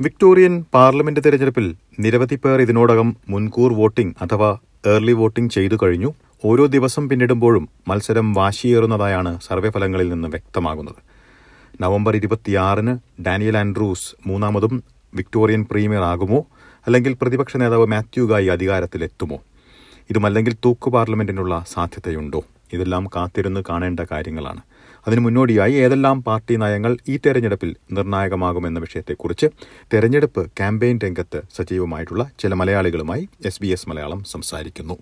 Victorian parliament തെരഞ്ഞെടുപ്പിൽ നിരവധി പേർ ഇതിനോടകം മുൻകൂർ വോട്ടിംഗ് അഥവാ ഏർലി വോട്ടിംഗ് ചെയ്തു കഴിഞ്ഞു. ഓരോ ദിവസം പിന്നിടുമ്പോഴും മത്സരം വാശിയേറുന്നതായാണ് സർവേ ഫലങ്ങളിൽ നിന്ന് വ്യക്തമാകുന്നത്. നവംബർ ഇരുപത്തിയാറിന് ഡാനിയൽ ആൻഡ്രൂസ് മൂന്നാമതും വിക്ടോറിയൻ പ്രീമിയർ ആകുമോ? അല്ലെങ്കിൽ പ്രതിപക്ഷ നേതാവ് മാത്യു ഗായി അധികാരത്തിലെത്തുമോ? ഇതുമല്ലെങ്കിൽ തൂക്കു പാർലമെന്റിനുള്ള സാധ്യതയുണ്ടോ? ഇതെല്ലാം കാത്തിരുന്ന് കാണേണ്ട കാര്യങ്ങളാണ്. അതിനു മുന്നോടിയായി ഏതെല്ലാം പാർട്ടി നയങ്ങൾ ഈ തെരഞ്ഞെടുപ്പിൽ നിർണായകമാകുമെന്ന വിഷയത്തെക്കുറിച്ച് തെരഞ്ഞെടുപ്പ് ക്യാമ്പയിൻ രംഗത്ത് സജീവമായിട്ടുള്ള ചില മലയാളികളുമായി എസ് ബി എസ് മലയാളം സംസാരിക്കുന്നു.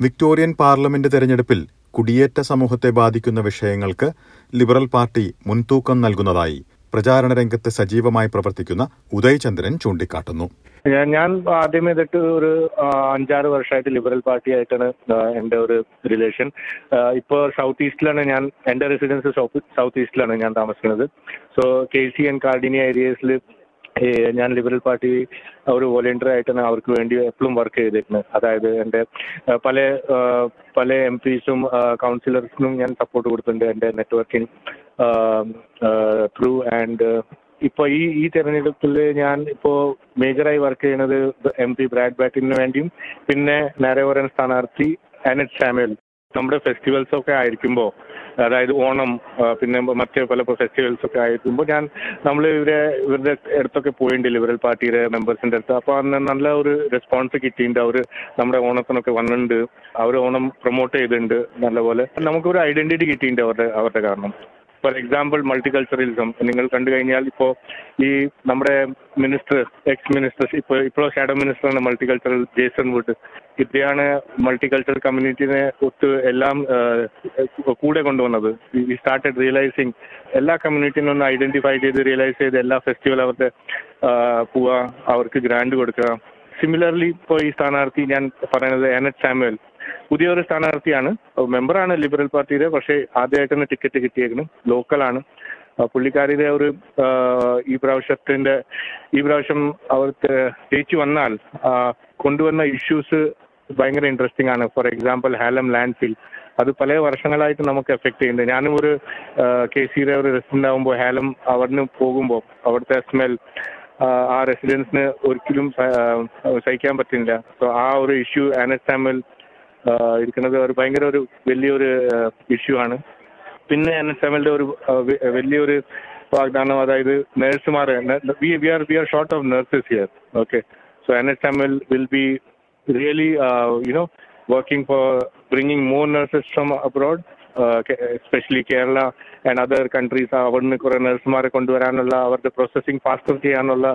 വിക്ടോറിയൻ പാർലമെന്റ് തെരഞ്ഞെടുപ്പിൽ കുടിയേറ്റ സമൂഹത്തെ ബാധിക്കുന്ന വിഷയങ്ങൾക്ക് ലിബറൽ പാർട്ടി മുൻതൂക്കം നൽകുന്നതായി പ്രചാരണ രംഗത്ത് സജീവമായി പ്രവർത്തിക്കുന്ന ഉദയചന്ദ്രൻ ചൂണ്ടിക്കാട്ടുന്നു. ഞാൻ- ആദ്യം ചെയ്തിട്ട് ഒരു അഞ്ചാറ് വർഷമായിട്ട് ലിബറൽ പാർട്ടി ആയിട്ടാണ് എന്റെ ഒരു റിലേഷൻ ഇപ്പോൾ സൗത്ത് ഈസ്റ്റിലാണ് ഞാൻ എന്റെ റെസിഡൻസ് സൗത്ത് ഈസ്റ്റിലാണ് ഞാൻ താമസിക്കുന്നത്. So K C and Cardinia ഏരിയസിൽ ഞാൻ ലിബറൽ പാർട്ടി ഒരു വോളണ്ടിയർ ആയിട്ടാണ് അവർക്ക് വേണ്ടി എപ്പോഴും വർക്ക് ചെയ്തിരുന്നത്. അതായത് എന്റെ പല പല എം പിസും കൗൺസിലേഴ്സിനും ഞാൻ സപ്പോർട്ട് കൊടുത്തിട്ടുണ്ട് എന്റെ നെറ്റ്വർക്കിംഗ് ത്രൂ ആൻഡ് ഇപ്പൊ ഈ ഈ തെരഞ്ഞെടുപ്പിൽ ഞാൻ ഇപ്പോ മേജറായി വർക്ക് ചെയ്യുന്നത് എം പി ബ്രാഡ് ബാറ്റിന് വേണ്ടിയും പിന്നെ നരവരൻ സ്ഥാനാർത്ഥി അനറ്റ് സാമുവൽ നമ്മുടെ ഫെസ്റ്റിവൽസ് ഒക്കെ ആയിരിക്കുമ്പോൾ അതായത് ഓണം പിന്നെ മറ്റ് പല ഫെസ്റ്റിവൽസ് ഒക്കെ ആയിരിക്കുമ്പോൾ ഞാൻ നമ്മൾ ഇവരെ ഇവരുടെ അടുത്തൊക്കെ പോയിട്ടുണ്ട് ലിബറൽ പാർട്ടിയുടെ മെമ്പേഴ്സിന്റെ അടുത്ത്. അപ്പോൾ അന്ന് നല്ല ഒരു റെസ്പോൺസ് കിട്ടിയിട്ടുണ്ട്. അവർ നമ്മുടെ ഓണത്തിനൊക്കെ വന്നിട്ടുണ്ട്. അവർ ഓണം പ്രൊമോട്ട് ചെയ്തിട്ടുണ്ട് നല്ലപോലെ. നമുക്കൊരു ഐഡന്റിറ്റി കിട്ടിയിട്ടുണ്ട് അവരുടെ അവരുടെ കാരണം. For example multiculturalism. നിങ്ങൾ കണ്ടു കഴിഞ്ഞാൽ ഇപ്പോ ഈ നമ്മുടെ മിനിസ്റ്റർ എക്സ് മിനിസ്റ്റർ ഇപ്പോൾ ഇപ്പോൾ ഷാഡോ മിനിസ്റ്ററാണ് മൾട്ടികൾച്ചറൽ ജേസൺ വുഡ് ഇദ്ദേഹമാണ് മൾട്ടികൾച്ചറൽ കമ്മ്യൂണിറ്റിനെ ഒത്ത് എല്ലാം കൂടെ കൊണ്ടുവന്നത്. ഈ സ്റ്റാർട്ടഡ് റിയലൈസിങ് എല്ലാ കമ്മ്യൂണിറ്റിനും ഒന്ന് ഐഡന്റിഫൈ ചെയ്ത് റിയലൈസ് ചെയ്ത് എല്ലാ ഫെസ്റ്റിവൽ അവരുടെ പോവാ അവർക്ക് ഗ്രാൻഡ് കൊടുക്കുക. സിമിലർലി ഇപ്പോൾ ഈ സ്ഥാനാർത്ഥി ഞാൻ പറയുന്നത് എനറ്റ് സാമുവൽ പുതിയൊരു സ്ഥാനാർത്ഥിയാണ്. മെമ്പറാണ് ലിബറൽ പാർട്ടിയുടെ പക്ഷേ ആദ്യമായിട്ടാണ് ടിക്കറ്റ് കിട്ടിയേക്കുന്നത് ലോക്കലാണ്. പുള്ളിക്കാരിയുടെ ഒരു ഈ പ്രാവശ്യത്തിന്റെ ഈ പ്രാവശ്യം അവർ ജയിച്ചു വന്നാൽ കൊണ്ടുവന്ന ഇഷ്യൂസ് ഭയങ്കര ഇൻട്രസ്റ്റിംഗ് ആണ്. For example Hallam landfill അത് പല വർഷങ്ങളായിട്ട് നമുക്ക് എഫക്ട് ചെയ്യുന്നുണ്ട്. ഞാനും ഒരു കെ സിയുടെ ഒരു റെസിഡന്റ് ആകുമ്പോൾ ഹാലം അവിടുന്ന് പോകുമ്പോൾ അവിടുത്തെ സ്മെൽ ആ റെസിഡൻസിന് ഒരിക്കലും സഹിക്കാൻ പറ്റുന്നില്ല സോ ആ ഒരു ഇഷ്യൂ ആനസ് സാമുവൽ ഇരിക്കുന്നത് ഒരു ഭയങ്കര ഒരു വലിയൊരു ഇഷ്യൂ ആണ്. പിന്നെ എൻ എസ് എമ്മിന്റെ ഒരു വലിയൊരു വാഗ്ദാനം അതായത് നഴ്സുമാർ we are we are short of nurses here. Okay. So N S M L will be really you know working for bringing more nurses from abroad especially Kerala and other countries. അവിടുന്ന് കുറെ നഴ്സുമാരെ കൊണ്ടുവരാനുള്ള അവരുടെ processing faster ചെയ്യാനുള്ള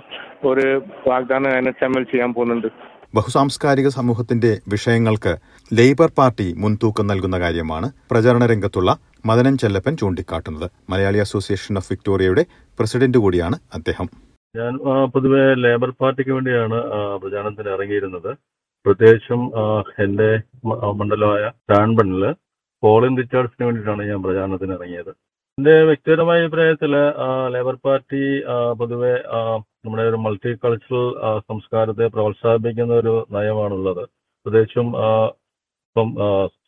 ഒരു വാഗ്ദാനം N S M L ചെയ്യാൻ പോകുന്നുണ്ട്. ബഹുസാംസ്കാരിക സമൂഹത്തിന്റെ വിഷയങ്ങൾക്ക് ലേബർ പാർട്ടി മുൻതൂക്കം നൽകുന്ന കാര്യമാണ് പ്രചാരണ രംഗത്തുള്ള മദനൻ ചെല്ലപ്പൻ ചൂണ്ടിക്കാട്ടുന്നത്. മലയാളി അസോസിയേഷൻ ഓഫ് വിക്ടോറിയയുടെ പ്രസിഡന്റ് കൂടിയാണ് അദ്ദേഹം. ഞാൻ പൊതുവെ ലേബർ പാർട്ടിക്ക് വേണ്ടിയാണ് പ്രചാരണത്തിന് ഇറങ്ങിയിരുന്നത്. പ്രത്യേകിച്ചും എന്റെ മണ്ഡലമായ ടാൻബണിൽ പോളിൻ റിച്ചാർഡ്സിന് വേണ്ടിയിട്ടാണ് ഞാൻ പ്രചാരണത്തിന് ഇറങ്ങിയത്. എന്റെ വ്യക്തിപരമായ അഭിപ്രായത്തിൽ ലേബർ പാർട്ടി പൊതുവെ നമ്മുടെ ഒരു മൾട്ടി കൾച്ചറൽ സംസ്കാരത്തെ പ്രോത്സാഹിപ്പിക്കുന്ന ഒരു നയമാണുള്ളത്. പ്രത്യേകിച്ചും ഇപ്പം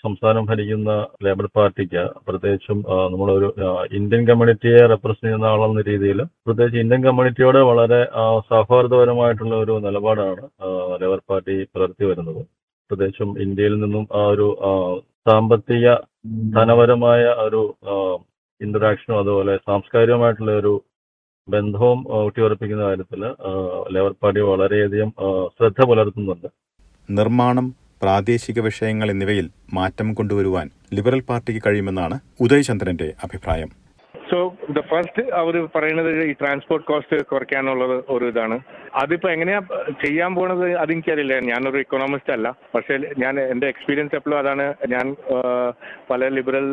സംസ്ഥാനം ഭരിക്കുന്ന ലേബർ പാർട്ടിക്ക് പ്രത്യേകിച്ചും നമ്മളൊരു ഇന്ത്യൻ കമ്മ്യൂണിറ്റിയെ റെപ്രസെന്റ് ചെയ്യുന്ന ആളെന്ന രീതിയിൽ പ്രത്യേകിച്ച് ഇന്ത്യൻ കമ്മ്യൂണിറ്റിയോട് വളരെ സൗഹാർദ്ദപരമായിട്ടുള്ള ഒരു നിലപാടാണ് ലേബർ പാർട്ടി പുലർത്തി വരുന്നത്. പ്രത്യേകിച്ചും ഇന്ത്യയിൽ നിന്നും ആ ഒരു സാമ്പത്തിക ധനപരമായ ഒരു ഇന്ററാക്ഷനും അതുപോലെ സാംസ്കാരികമായിട്ടുള്ള ഒരു ബന്ധവും ഊട്ടിയുറപ്പിക്കുന്ന കാര്യത്തിൽ ലേബർ പാർട്ടി വളരെയധികം ശ്രദ്ധ പുലർത്തുന്നുണ്ട്. നിർമ്മാണം പ്രാദേശിക വിഷയങ്ങൾ എന്നിവയിൽ മാറ്റം കൊണ്ടുവരുവാൻ ലിബറൽ പാർട്ടിക്ക് കഴിയുമെന്നാണ് ഉദയചന്ദ്രന്റെ അഭിപ്രായം. സോ ദ ഫസ്റ്റ് അവർ പറയുന്നത് ഈ ട്രാൻസ്പോർട്ട് കോസ്റ്റ് കുറയ്ക്കാനുള്ളത് ഒരു ഇതാണ്. അതിപ്പോ എങ്ങനെയാ ചെയ്യാൻ പോണത് അതെനിക്കറിയില്ല. ഞാനൊരു ഇക്കണോമിസ്റ്റ് അല്ല. പക്ഷേ ഞാൻ എന്റെ എക്സ്പീരിയൻസ് എപ്പോഴും അതാണ്. ഞാൻ പല ലിബറൽ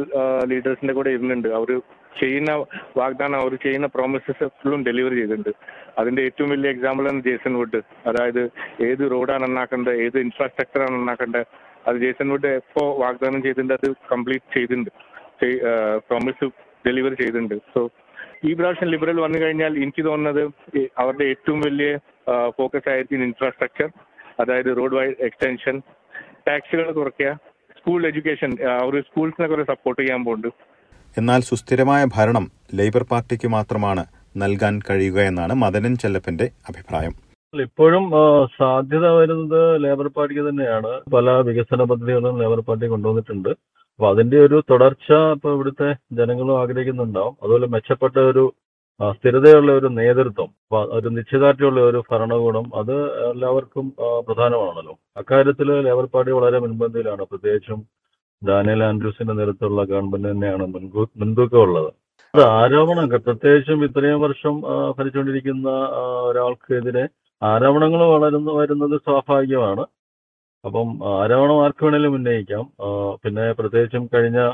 ലീഡേഴ്സിന്റെ കൂടെ ഇരുന്നുണ്ട്. അവർ ചെയ്യുന്ന വാഗ്ദാനം അവർ ചെയ്യുന്ന പ്രോമിസസ് ഫുള്ളും ഡെലിവറി ചെയ്തിട്ടുണ്ട്. അതിന്റെ ഏറ്റവും വലിയ എക്സാമ്പിൾ ആണ് ജേസൺ വുഡ്. അതായത് ഏത് റോഡാണ് നന്നാക്കേണ്ടത് ഏത് ഇൻഫ്രാസ്ട്രക്ചറാണ് നന്നാക്കേണ്ടത്. അത് ജേസൺ വുഡ് എപ്പോ വാഗ്ദാനം ചെയ്തിട്ടുണ്ട് അത് കംപ്ലീറ്റ് ചെയ്തിട്ടുണ്ട്. പ്രോമിസ് ഡെലിവറി ചെയ്തിട്ടുണ്ട്. സോ ഈ പ്രാവശ്യം ലിബറൽ വന്നു കഴിഞ്ഞാൽ എനിക്ക് തോന്നുന്നത് അവരുടെ ഏറ്റവും വലിയ ഫോക്കസ് ആയിരിക്കും ഇൻഫ്രാസ്ട്രക്ചർ അതായത് റോഡ് വൈഡ് എക്സ്റ്റൻഷൻ ടാക്സുകൾ കുറയ്ക്കുക സ്കൂൾ എഡ്യൂക്കേഷൻ അവർ സ്കൂൾസിനെ കുറെ സപ്പോർട്ട് ചെയ്യാൻ പോകുന്നുണ്ട്. എന്നാൽ സുസ്ഥിരമായ ഭരണം ലേബർ പാർട്ടിക്ക് മാത്രമാണ് നൽകാൻ കഴിയുക എന്നാണ് മദനൻ ചെല്ലപ്പന്റെ അഭിപ്രായം. ഇപ്പോഴും സാധ്യത വരുന്നത് ലേബർ പാർട്ടിക്ക് തന്നെയാണ്. പല വികസന പദ്ധതികളും ലേബർ പാർട്ടി കൊണ്ടുവന്നിട്ടുണ്ട്. അപ്പൊ അതിന്റെ ഒരു തുടർച്ച ഇപ്പൊ ഇവിടുത്തെ ജനങ്ങളും ആഗ്രഹിക്കുന്നുണ്ടാവും. അതുപോലെ മെച്ചപ്പെട്ട ഒരു സ്ഥിരതയുള്ള ഒരു നേതൃത്വം ഒരു നിശ്ചയദാർഢ്യമുള്ള ഒരു ഭരണകൂടം അത് എല്ലാവർക്കും പ്രധാനമാണല്ലോ. അക്കാര്യത്തിൽ ലേബർ പാർട്ടി വളരെ മുൻപന്തിയിലാണ്. പ്രത്യേകിച്ചും ഡാനിയൽ ആൻഡ്രൂസിന്റെ നേതൃത്വമുള്ള ഗവൺമെന്റ് തന്നെയാണ് മുൻതൂക്കമുള്ളത് അത് ആരോപണം പ്രത്യേകിച്ചും ഇത്രയും വർഷം ഭരിച്ചുകൊണ്ടിരിക്കുന്ന ഒരാൾക്കെതിരെ ആരോപണങ്ങൾ വളരുന്നു വരുന്നത് സ്വാഭാവികമാണ്. അപ്പം ആരോപണം ആർക്ക് വേണേലും ഉന്നയിക്കാം. പിന്നെ പ്രത്യേകിച്ചും കഴിഞ്ഞ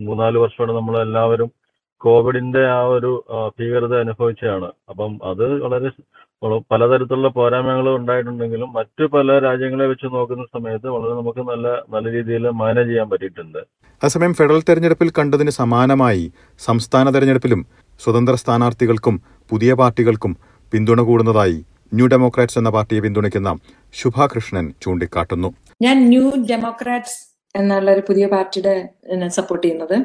മൂന്നാൽ വർഷമാണ് നമ്മൾ എല്ലാവരും കോവിഡിന്റെ ആ ഒരു ഭീകരത അനുഭവിച്ചതാണ്. അപ്പം അത് വളരെ വള- പലതരത്തിലുള്ള പോരായ്മകൾ ഉണ്ടായിട്ടുണ്ടെങ്കിലും മറ്റു പല രാജ്യങ്ങളെ വെച്ച് നോക്കുന്ന സമയത്ത് വളരെ നമുക്ക് നല്ല നല്ല രീതിയിൽ മാനേജ് ചെയ്യാൻ പറ്റിയിട്ടുണ്ട്. അതേസമയം ഫെഡറൽ തെരഞ്ഞെടുപ്പിൽ കണ്ടതിന് സമാനമായി സംസ്ഥാന തെരഞ്ഞെടുപ്പിലും സ്വതന്ത്ര സ്ഥാനാർത്ഥികൾക്കും പുതിയ പാർട്ടികൾക്കും പിന്തുണ കൂടുന്നതായി ന്യൂ ഡെമോക്രാറ്റ്സ് എന്ന പാർട്ടിയെ പിന്തുണയ്ക്കുന്ന ശുഭ കൃഷ്ണൻ ചൂണ്ടിക്കാട്ടുന്നു. ഞാൻ ന്യൂ ഡെമോക്രാറ്റ്സ് എന്നുള്ള ഒരു പുതിയ പാർട്ടിയുടെ സപ്പോർട്ട് ചെയ്യുന്നത്.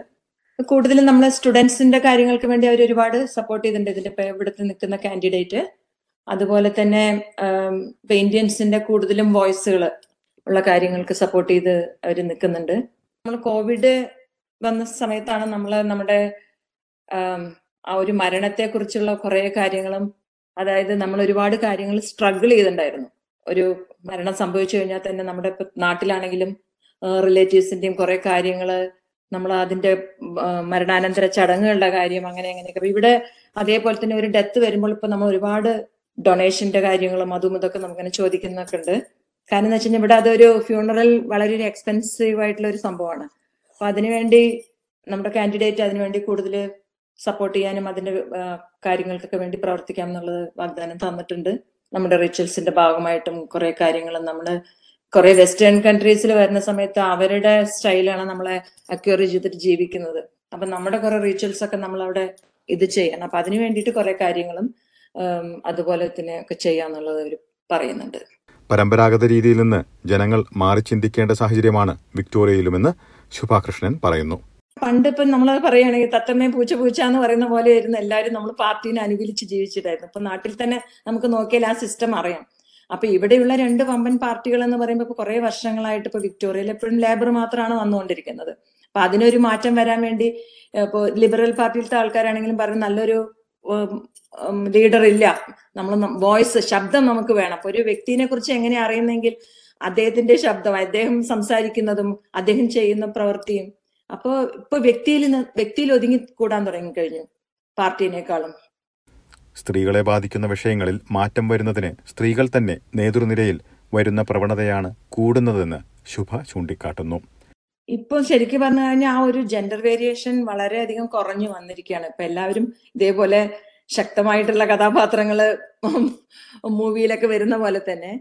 കൂടുതലും നമ്മൾ സ്റ്റുഡൻസിന്റെ കാര്യങ്ങൾക്ക് വേണ്ടി അവർ ഒരുപാട് സപ്പോർട്ട് ചെയ്തിട്ടുണ്ട്. ഇതിന്റെ ഇവിടുത്തെ നിൽക്കുന്ന കാൻഡിഡേറ്റ് അതുപോലെ തന്നെ പെയിന്റിയൻസിന്റെ കൂടുതലും വോയിസുകൾ ഉള്ള കാര്യങ്ങൾക്ക് സപ്പോർട്ട് ചെയ്ത് അവർ നിൽക്കുന്നുണ്ട് നമ്മൾ കോവിഡ് വന്ന സമയത്താണ് നമ്മൾ നമ്മുടെ ആ ഒരു മരണത്തെ കുറിച്ചുള്ള കുറെ കാര്യങ്ങളും അതായത് നമ്മൾ ഒരുപാട് കാര്യങ്ങൾ സ്ട്രഗിൾ ചെയ്തിട്ടുണ്ടായിരുന്നു. ഒരു മരണം സംഭവിച്ചു കഴിഞ്ഞാൽ തന്നെ നമ്മുടെ നാട്ടിലാണെങ്കിലും റിലേറ്റീവ്സിന്റെയും കുറെ കാര്യങ്ങൾ നമ്മൾ അതിന്റെ മരണാനന്തര ചടങ്ങുകളുടെ കാര്യം അങ്ങനെ അങ്ങനെയൊക്കെ ഇവിടെ അതേപോലെ തന്നെ ഒരു ഡെത്ത് വരുമ്പോൾ ഇപ്പൊ നമ്മൾ ഒരുപാട് ഡൊണേഷന്റെ കാര്യങ്ങളും അതും ഇതൊക്കെ നമുക്കിങ്ങനെ ചോദിക്കുന്നൊക്കെ ഉണ്ട്. കാരണം എന്ന് വെച്ചാൽ ഇവിടെ അതൊരു ഫ്യൂണറൽ വളരെ എക്സ്പെൻസീവ് ആയിട്ടുള്ള ഒരു സംഭവമാണ്. അപ്പൊ അതിനുവേണ്ടി നമ്മുടെ കാൻഡിഡേറ്റ് അതിനുവേണ്ടി കൂടുതൽ സപ്പോർട്ട് ചെയ്യാനും അതിന്റെ കാര്യങ്ങൾക്കൊക്കെ വേണ്ടി പ്രവർത്തിക്കാം എന്നുള്ളത് വാഗ്ദാനം തന്നിട്ടുണ്ട്. നമ്മുടെ റിച്വൽസിന്റെ ഭാഗമായിട്ടും കുറെ കാര്യങ്ങൾ നമ്മൾ കുറെ വെസ്റ്റേൺ കൺട്രീസിൽ വരുന്ന സമയത്ത് അവരുടെ സ്റ്റൈലാണ് നമ്മളെ അക്യൂർ ചെയ്തിട്ട് ജീവിക്കുന്നത്. അപ്പൊ നമ്മുടെ കുറെ റിച്വൽസ് ഒക്കെ നമ്മൾ അവിടെ ഇത് ചെയ്യണം. അപ്പൊ അതിനു വേണ്ടിയിട്ട് കുറെ കാര്യങ്ങളും അതുപോലെ തന്നെ ഒക്കെ ചെയ്യാന്നുള്ളത് അവർ പറയുന്നുണ്ട്. പരമ്പരാഗത രീതിയിൽ നിന്ന് ജനങ്ങൾ മാറി ചിന്തിക്കേണ്ട സാഹചര്യമാണ് വിക്ടോറിയയിലുമെന്ന് ശുഭാകൃഷ്ണൻ പറയുന്നു. പണ്ട് ഇപ്പം നമ്മൾ പറയുകയാണെങ്കിൽ തത്തമ്മയും പൂച്ച പൂച്ച എന്ന് പറയുന്ന പോലെ ആയിരുന്നു എല്ലാവരും നമ്മൾ പാർട്ടീനെ അനുകൂലിച്ച് ജീവിച്ചിട്ടായിരുന്നു. ഇപ്പൊ നാട്ടിൽ തന്നെ നമുക്ക് നോക്കിയാൽ ആ സിസ്റ്റം അറിയാം. അപ്പൊ ഇവിടെയുള്ള രണ്ട് വമ്പൻ പാർട്ടികൾ എന്ന് പറയുമ്പോൾ ഇപ്പൊ കുറേ വർഷങ്ങളായിട്ട് ഇപ്പൊ വിക്ടോറിയയിൽ എപ്പോഴും ലേബർ മാത്രമാണ് വന്നുകൊണ്ടിരിക്കുന്നത്. അപ്പൊ അതിനൊരു മാറ്റം വരാൻ വേണ്ടി ഇപ്പോൾ ലിബറൽ പാർട്ടിയിലത്തെ ആൾക്കാരാണെങ്കിലും പറഞ്ഞു നല്ലൊരു ലീഡർ ഇല്ല. നമ്മൾ വോയിസ് ശബ്ദം നമുക്ക് വേണം. അപ്പൊ ഒരു വ്യക്തിനെ കുറിച്ച് എങ്ങനെ അറിയുന്നെങ്കിൽ അദ്ദേഹത്തിന്റെ ശബ്ദം അദ്ദേഹം സംസാരിക്കുന്നതും അദ്ദേഹം ചെയ്യുന്ന പ്രവൃത്തിയും അപ്പോ ഇപ്പൊ വ്യക്തിയിൽ വ്യക്തിയിൽ ഒതുങ്ങി കൂടാൻ തുടങ്ങിക്കഴിഞ്ഞു പാർട്ടിനേക്കാളും. സ്ത്രീകളെ ബാധിക്കുന്ന വിഷയങ്ങളിൽ മാറ്റം വരുന്നതിന് സ്ത്രീകൾ തന്നെ നേതൃനിരയിൽ വരുന്ന പ്രവണതയാണ് കൂടുന്നതെന്ന് ശുഭ ചൂണ്ടിക്കാട്ടുന്നു. ഇപ്പൊ ശരിക്കും പറഞ്ഞു കഴിഞ്ഞാൽ ആ ഒരു ജെൻഡർ വേരിയേഷൻ വളരെയധികം കുറഞ്ഞു വന്നിരിക്കുകയാണ് ഇപ്പൊ എല്ലാവരും ഇതേപോലെ ശക്തമായിട്ടുള്ള കഥാപാത്രങ്ങൾ മൂവിയിലൊക്കെ വരുന്ന പോലെ തന്നെ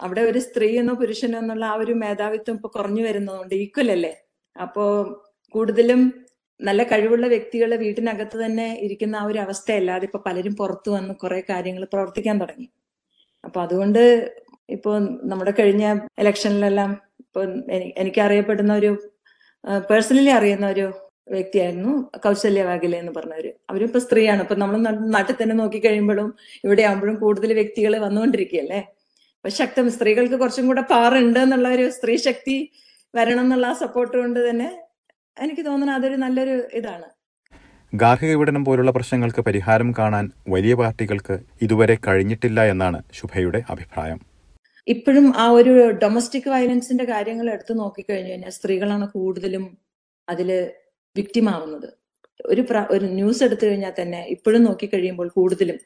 അവിടെ ഒരു സ്ത്രീ എന്നോ പുരുഷനോ എന്നുള്ള ആ ഒരു മേധാവിത്വം ഇപ്പൊ കുറഞ്ഞു വരുന്നതുകൊണ്ട് ഈക്വൽ അല്ലേ? അപ്പോ കൂടുതലും നല്ല കഴിവുള്ള വ്യക്തികൾ വീട്ടിനകത്ത് തന്നെ ഇരിക്കുന്ന ആ ഒരു അവസ്ഥയല്ലാതെ ഇപ്പൊ പലരും പുറത്തു വന്ന് കുറെ കാര്യങ്ങൾ പ്രവർത്തിക്കാൻ തുടങ്ങി. അപ്പൊ അതുകൊണ്ട് ഇപ്പോ നമ്മുടെ കഴിഞ്ഞ ഇലക്ഷനിലെല്ലാം ഇപ്പൊ എനി- എനിക്ക് അറിയപ്പെടുന്ന ഒരു പേഴ്സണലി അറിയുന്ന ഒരു വ്യക്തിയായിരുന്നു കൗശല്യ വാഗലെ എന്ന് പറഞ്ഞവര് അവരിപ്പോ സ്ത്രീയാണ്. ഇപ്പൊ നമ്മൾ നാട്ടിൽ തന്നെ നോക്കി കഴിയുമ്പോഴും ഇവിടെ ആകുമ്പോഴും കൂടുതൽ വ്യക്തികൾ വന്നുകൊണ്ടിരിക്കുകയല്ലേ? അപ്പൊ ശക്തം സ്ത്രീകൾക്ക് കുറച്ചും കൂടെ പാറുണ്ട് എന്നുള്ള ഒരു സ്ത്രീ ശക്തി വരണം എന്നുള്ള ആ സപ്പോർട്ട് കൊണ്ട് തന്നെ എനിക്ക് തോന്നുന്നു അതൊരു നല്ലൊരു ഇതാണ്. ഗാർഹിക വിപണനം പോലുള്ള പ്രശ്നങ്ങൾക്ക് പരിഹാരം കാണാൻ വലിയ പാർട്ടികൾക്ക് ഇതുവരെ കഴിഞ്ഞിട്ടില്ല എന്നാണ് ശുഭയുടെ അഭിപ്രായം. ഇപ്പോഴും ആ ഒരു ഡൊമസ്റ്റിക് വയലൻസിന്റെ കാര്യങ്ങൾ എടുത്തു നോക്കിക്കഴിഞ്ഞു കഴിഞ്ഞാൽ സ്ത്രീകളാണ് കൂടുതലും അതിൽ വിക്റ്റിമാവുന്നത് ഒരു ഒരു ന്യൂസ് എടുത്തു കഴിഞ്ഞാൽ തന്നെ ഇപ്പോഴും നോക്കിക്കഴിയുമ്പോൾ കൂടുതലും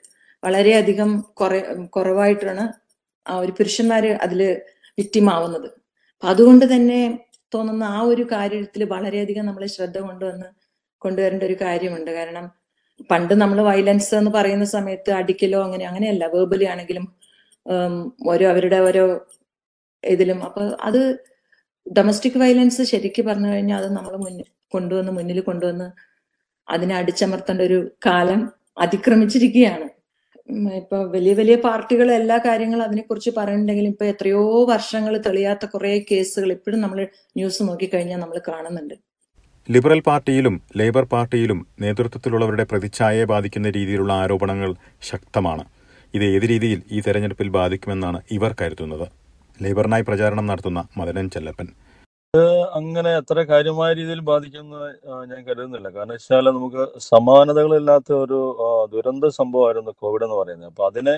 വളരെയധികം കുറെ കുറവായിട്ടാണ് ആ ഒരു പുരുഷന്മാര് അതിൽ വിക്റ്റിമാവുന്നത് അപ്പൊ അതുകൊണ്ട് തന്നെ തോന്നുന്ന ആ ഒരു കാര്യത്തിൽ വളരെയധികം നമ്മൾ ശ്രദ്ധ കൊണ്ടുവന്ന് കൊണ്ടുവരേണ്ട ഒരു കാര്യമുണ്ട്. കാരണം പണ്ട് നമ്മൾ വയലൻസ് എന്ന് പറയുന്ന സമയത്ത് അടിക്കലോ അങ്ങനെ അങ്ങനെയല്ല. വേർബലി ആണെങ്കിലും ഓരോ അവരുടെ ഓരോ ഇതിലും. അപ്പൊ അത് ഡൊമസ്റ്റിക് വയലൻസ് ശരിക്കും പറഞ്ഞു കഴിഞ്ഞാൽ അത് നമ്മൾ മുന്നിൽ കൊണ്ടുവന്ന് മുന്നിൽ കൊണ്ടുവന്ന് അതിനെ അടിച്ചമർത്തേണ്ട ഒരു കാലം അതിക്രമിച്ചിരിക്കുകയാണ്. ഇപ്പൊ വലിയ വലിയ പാർട്ടികൾ എല്ലാ കാര്യങ്ങളും അതിനെക്കുറിച്ച് പറയുന്നുണ്ടെങ്കിലും ഇപ്പൊ എത്രയോ വർഷങ്ങൾ തെളിയാത്ത കുറെ കേസുകൾ ഇപ്പോഴും നമ്മൾ ന്യൂസ് നോക്കിക്കഴിഞ്ഞാൽ നമ്മൾ കാണുന്നുണ്ട്. ലിബറൽ പാർട്ടിയിലും ലേബർ പാർട്ടിയിലും നേതൃത്വത്തിലുള്ളവരുടെ പ്രതിച്ഛായയെ ബാധിക്കുന്ന രീതിയിലുള്ള ആരോപണങ്ങൾ ശക്തമാണ്. ഇത് ഏത് രീതിയിൽ ഈ തെരഞ്ഞെടുപ്പിൽ ബാധിക്കുമെന്നാണ് ഇവർ കരുതുന്നത്. ലേബറിനായി പ്രചാരണം നടത്തുന്ന മദനൻ ചെല്ലപ്പൻ. അങ്ങനെ അത്ര കാര്യമായ രീതിയിൽ ബാധിക്കുമെന്ന് ഞാൻ കരുതുന്നില്ല. കാരണം വെച്ചാൽ നമുക്ക് സമാനതകളില്ലാത്ത ഒരു ദുരന്ത സംഭവമായിരുന്നു കോവിഡ് എന്ന് പറയുന്നത്. അപ്പൊ അതിനെ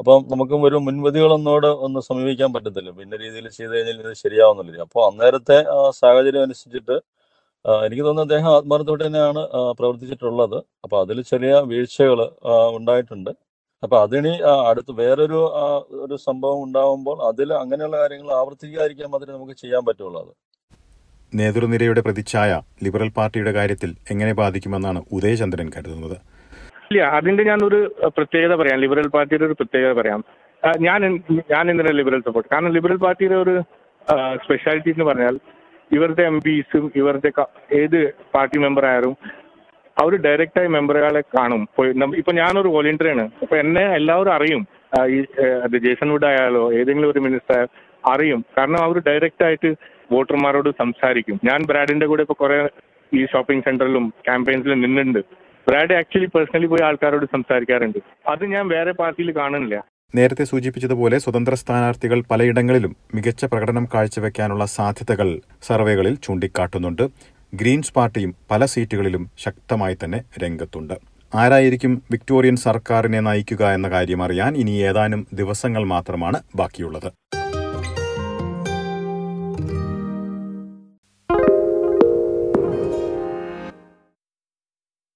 അപ്പം നമുക്ക് ഒരു മുൻവിധികളൊന്നോട് ഒന്ന് സമീപിക്കാൻ പറ്റത്തില്ല. പിന്നെ രീതിയിൽ ചെയ്ത് കഴിഞ്ഞാൽ ഇത് ശരിയാവുന്നില്ല. അപ്പോൾ അന്നേരത്തെ സാഹചര്യം അനുസരിച്ചിട്ട് എനിക്ക് തോന്നുന്നു അദ്ദേഹം ആത്മാർത്ഥത്തോടെ തന്നെയാണ് പ്രവർത്തിച്ചിട്ടുള്ളത്. അപ്പൊ അതിൽ ചെറിയ വീഴ്ചകൾ ഉണ്ടായിട്ടുണ്ട്. അപ്പൊ അതിനി അടുത്ത് വേറൊരു ഒരു സംഭവം ഉണ്ടാവുമ്പോൾ അതിൽ അങ്ങനെയുള്ള കാര്യങ്ങൾ ആവർത്തിക്കാതിരിക്കാൻ മാത്രമേ നമുക്ക് ചെയ്യാൻ പറ്റുള്ളൂ അത്. നേതൃനിരയുടെ പ്രതിച്ഛായ ലിബറൽ പാർട്ടിയുടെ കാര്യത്തിൽ എങ്ങനെ ബാധിക്കുമെന്നാണ് ഉദയചന്ദ്രൻ കരുതുന്നത്. ഇല്ല അതിന്റെ ഞാൻ ഒരു പ്രത്യേകത പറയാം. ലിബറൽ പാർട്ടിയുടെ ഒരു പ്രത്യേകത പറയാം. ഞാൻ ഞാൻ എന്തിനാണ് ലിബറൽ സപ്പോർട്ട്? കാരണം ലിബറൽ പാർട്ടിയുടെ ഒരു സ്പെഷ്യാലിറ്റി എന്ന് പറഞ്ഞാൽ ഇവരുടെ എം പിസും ഇവരുടെ ഏത് പാർട്ടി മെമ്പർ ആയാലും അവർ ഡയറക്റ്റായി മെമ്പറുകളെ കാണും. ഇപ്പൊ ഞാനൊരു വോളണ്ടിയറാണ് അപ്പൊ എന്നെ എല്ലാവരും അറിയും. ഈ അത് ജേസൺ വുഡ് ആയാലോ ഏതെങ്കിലും ഒരു മിനിസ്റ്റർ അറിയും. കാരണം അവർ ഡയറക്റ്റ് ആയിട്ട് വോട്ടർമാരോട് സംസാരിക്കും. ഞാൻ ബ്രാഡിന്റെ കൂടെ ഇപ്പൊ കുറെ ഈ ഷോപ്പിംഗ് സെന്ററിലും ക്യാമ്പയിൻസിലും നിന്നുണ്ട്. ബ്രാഡ് ആക്ച്വലി പേഴ്സണലി പോയി ആൾക്കാരോട് സംസാരിക്കാറുണ്ട്. അത് ഞാൻ വേറെ പാർട്ടിയിൽ കാണുന്നില്ല. നേരത്തെ സൂചിപ്പിച്ചതുപോലെ സ്വതന്ത്ര സ്ഥാനാർത്ഥികൾ പലയിടങ്ങളിലും മികച്ച പ്രകടനം കാഴ്ചവെക്കാനുള്ള സാധ്യതകൾ സർവേകളിൽ ചൂണ്ടിക്കാട്ടുന്നുണ്ട്. ഗ്രീൻസ് പാർട്ടിയും പല സീറ്റുകളിലും ശക്തമായി തന്നെ രംഗത്തുണ്ട്. ആരായിരിക്കും വിക്ടോറിയൻ സർക്കാരിനെ നയിക്കുക എന്ന കാര്യം അറിയാൻ ഇനി ഏതാനും ദിവസങ്ങൾ മാത്രമാണ് ബാക്കിയുള്ളത്.